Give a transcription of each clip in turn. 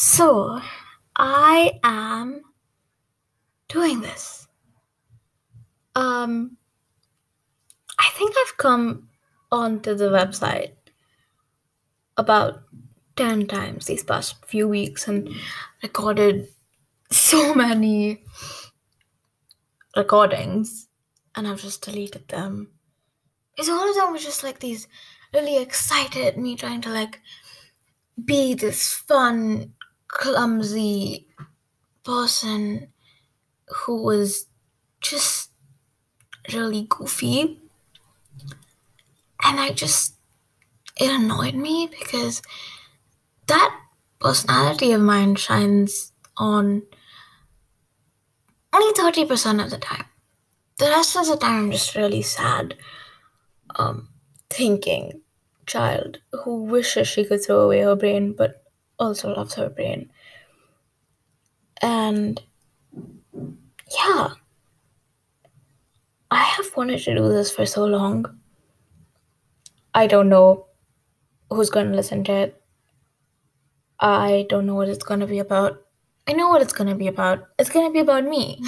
So, I am doing this. Um, I think I've come onto the website about 10 times these past few weeks and recorded so many recordings, and I've just deleted them. Because all of them were just like these really excited, me trying to like be this fun, clumsy person who was just really goofy. And I just, it annoyed me because that personality of mine shines on only 30% of the time. The rest of the time, I'm just really sad, um, thinking child who wishes she could throw away her brain but also loves her brain. And yeah, I have wanted to do this for so long. I don't know who's going to listen to it. I don't know what it's going to be about. I know what it's going to be about. It's going to be about me.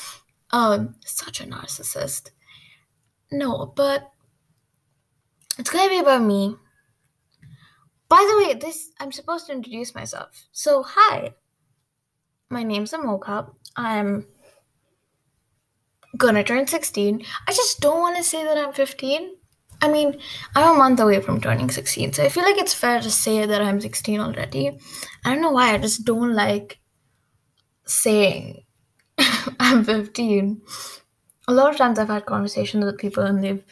um, such a narcissist. No, but it's going to be about me. By the way, this I'm supposed to introduce myself. So, hi. My name's Amoka. I'm gonna turn 16. I just don't want to say that I'm 15. I mean, I'm a month away from turning 16, so I feel like it's fair to say that I'm 16 already. I don't know why, I just don't like saying I'm 15. A lot of times I've had conversations with people and they've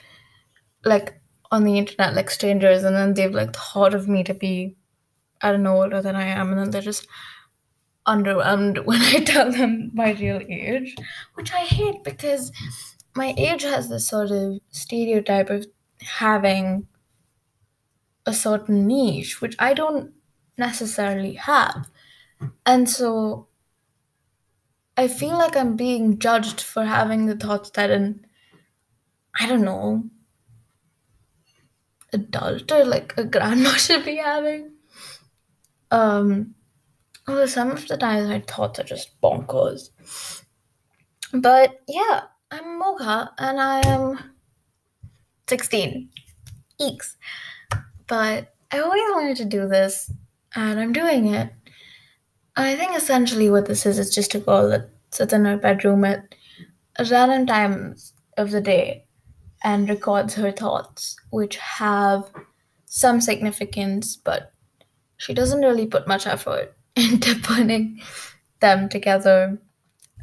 like on the internet like strangers and then they've like thought of me to be I don't know older than I am and then they're just underwhelmed when I tell them my real age, which I hate because my age has this sort of stereotype of having a certain niche, which I don't necessarily have. And so I feel like I'm being judged for having the thoughts that an I don't know adult or like a grandma should be having. Um although some of the times my thoughts are just bonkers. But yeah, I'm Mocha and I am 16. Eeks. But I always wanted to do this and I'm doing it. I think essentially what this is is just a girl that sits in her bedroom at random times of the day and records her thoughts, which have some significance, but she doesn't really put much effort into putting them together.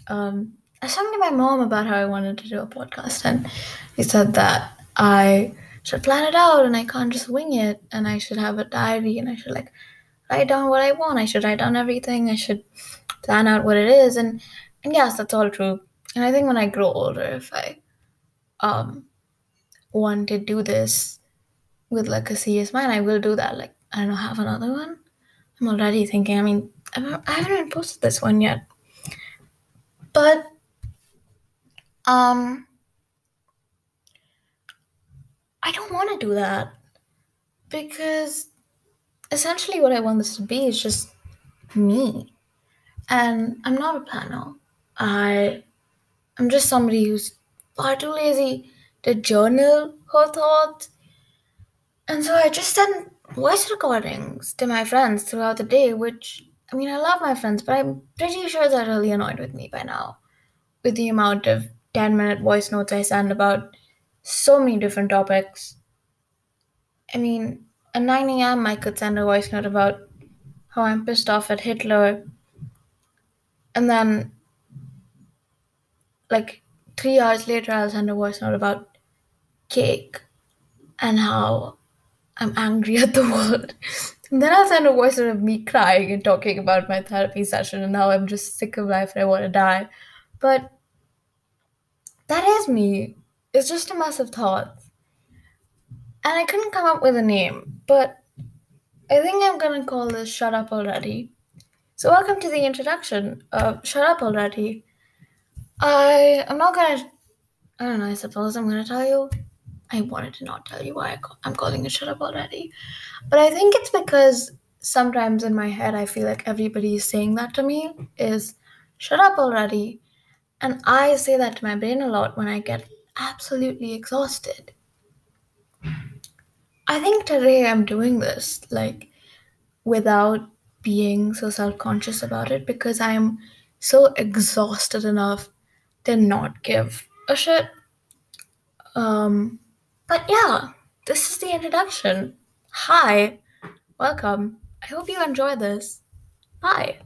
Um, I was talking to my mom about how I wanted to do a podcast, and he said that I should plan it out and I can't just wing it, and I should have a diary and I should like write down what I want. I should write down everything. I should plan out what it is, and and yes, that's all true. And I think when I grow older, if I um want to do this with like a serious mind, I will do that. Like I don't have another one. I'm already thinking. I mean, I haven't even posted this one yet, but um, I don't want to do that because essentially what I want this to be is just me, and I'm not a planner. I I'm just somebody who's far too lazy to journal her thoughts. And so I just sent voice recordings to my friends throughout the day, which I mean, I love my friends, but I'm pretty sure they're really annoyed with me by now with the amount of 10 minute voice notes I send about so many different topics. I mean, at 9 a.m., I could send a voice note about how I'm pissed off at Hitler. And then, like, three hours later, I'll send a voice note about cake and how I'm angry at the world. And then I'll send a voice of me crying and talking about my therapy session and how I'm just sick of life and I want to die. But that is me. It's just a mess of thoughts. And I couldn't come up with a name, but I think I'm gonna call this Shut Up Already. So, welcome to the introduction of Shut Up Already. I, I am not gonna, I don't know, I suppose I'm gonna tell you. I wanted to not tell you why I am calling it Shut Up Already. But I think it's because sometimes in my head, I feel like everybody is saying that to me is shut up already. And I say that to my brain a lot when I get absolutely exhausted. I think today I'm doing this like without being so self conscious about it because I'm so exhausted enough to not give a shit. Um, but yeah, this is the introduction. Hi, welcome. I hope you enjoy this. Bye.